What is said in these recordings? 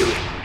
do it.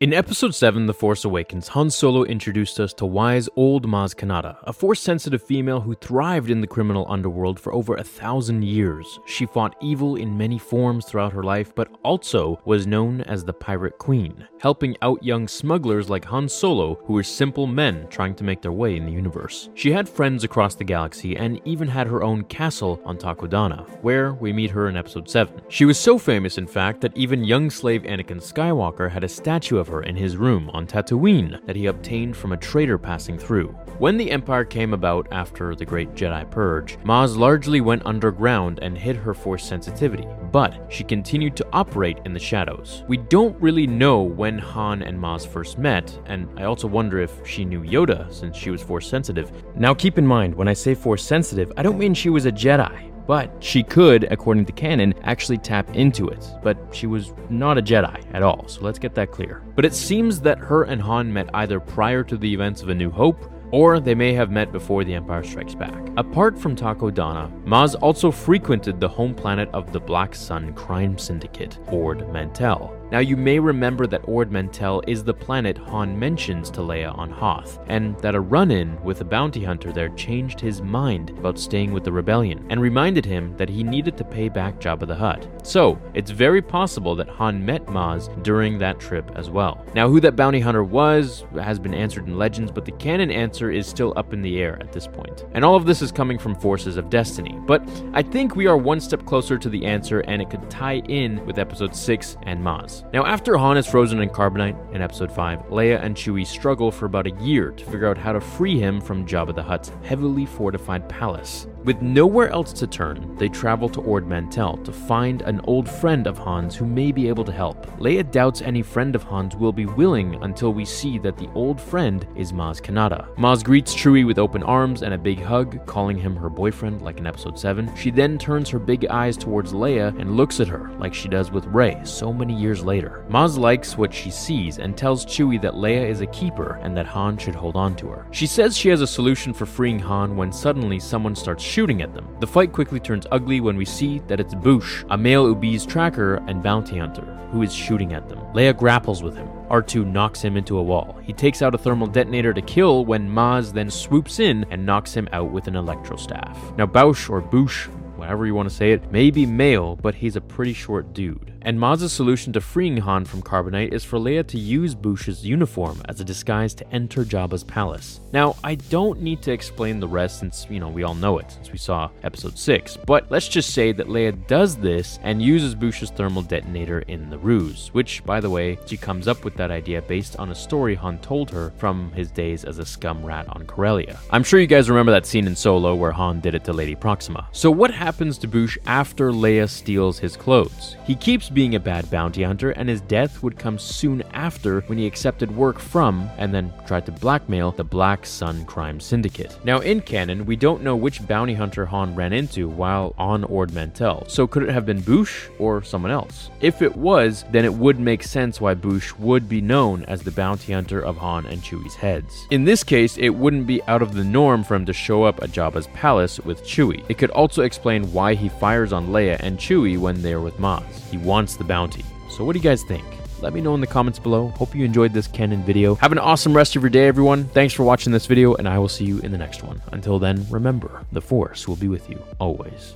In episode 7, The Force Awakens, Han Solo introduced us to wise old Maz Kanata, a force sensitive female who thrived in the criminal underworld for over a thousand years. She fought evil in many forms throughout her life, but also was known as the Pirate Queen, helping out young smugglers like Han Solo, who were simple men trying to make their way in the universe. She had friends across the galaxy and even had her own castle on Takodana, where we meet her in episode 7. She was so famous, in fact, that even young slave Anakin Skywalker had a statue of in his room on Tatooine that he obtained from a trader passing through. When the Empire came about after the Great Jedi Purge, Maz largely went underground and hid her force sensitivity, but she continued to operate in the shadows. We don't really know when Han and Maz first met, and I also wonder if she knew Yoda since she was force sensitive. Now keep in mind, when I say force sensitive, I don't mean she was a Jedi. But she could, according to canon, actually tap into it. But she was not a Jedi at all, so let's get that clear. But it seems that her and Han met either prior to the events of A New Hope, or they may have met before the Empire Strikes Back. Apart from Takodana, Maz also frequented the home planet of the Black Sun crime syndicate, Ord Mantell. Now, you may remember that Ord Mantell is the planet Han mentions to Leia on Hoth, and that a run in with a bounty hunter there changed his mind about staying with the rebellion, and reminded him that he needed to pay back Jabba the Hutt. So, it's very possible that Han met Maz during that trip as well. Now, who that bounty hunter was has been answered in legends, but the canon answer is still up in the air at this point. And all of this is coming from Forces of Destiny, but I think we are one step closer to the answer, and it could tie in with Episode 6 and Maz. Now, after Han is frozen in carbonite in Episode 5, Leia and Chewie struggle for about a year to figure out how to free him from Jabba the Hutt's heavily fortified palace. With nowhere else to turn, they travel to Ord Mantell to find an old friend of Han's who may be able to help. Leia doubts any friend of Han's will be willing until we see that the old friend is Maz Kanata. Maz greets Chewie with open arms and a big hug, calling him her boyfriend like in episode 7. She then turns her big eyes towards Leia and looks at her like she does with Rey so many years later. Maz likes what she sees and tells Chewie that Leia is a keeper and that Han should hold on to her. She says she has a solution for freeing Han when suddenly someone starts shooting at them. The fight quickly turns ugly when we see that it's Boushh, a male Ubese tracker and bounty hunter, who is shooting at them. Leia grapples with him. R2 knocks him into a wall. He takes out a thermal detonator to kill when Maz then swoops in and knocks him out with an electro staff. Now Bausch or Boushh whatever you want to say it, may be male, but he's a pretty short dude. And Maz's solution to freeing Han from Carbonite is for Leia to use Boushh's uniform as a disguise to enter Jabba's palace. Now, I don't need to explain the rest since, you know, we all know it, since we saw episode 6, but let's just say that Leia does this and uses Boushh's thermal detonator in the ruse, which, by the way, she comes up with that idea based on a story Han told her from his days as a scum rat on Corellia. I'm sure you guys remember that scene in Solo where Han did it to Lady Proxima. So what happens to Boushh after Leia steals his clothes? He keeps being a bad bounty hunter, and his death would come soon after when he accepted work from and then tried to blackmail the Black Sun crime syndicate. Now, in canon, we don't know which bounty hunter Han ran into while on Ord Mantell, so could it have been Boushh or someone else? If it was, then it would make sense why Boushh would be known as the bounty hunter of Han and Chewie's heads. In this case, it wouldn't be out of the norm for him to show up at Jabba's palace with Chewie. It could also explain why he fires on Leia and Chewie when they're with Maz. He wants the bounty. So what do you guys think? Let me know in the comments below. Hope you enjoyed this canon video. Have an awesome rest of your day, everyone. Thanks for watching this video, and I will see you in the next one. Until then, remember, the Force will be with you always.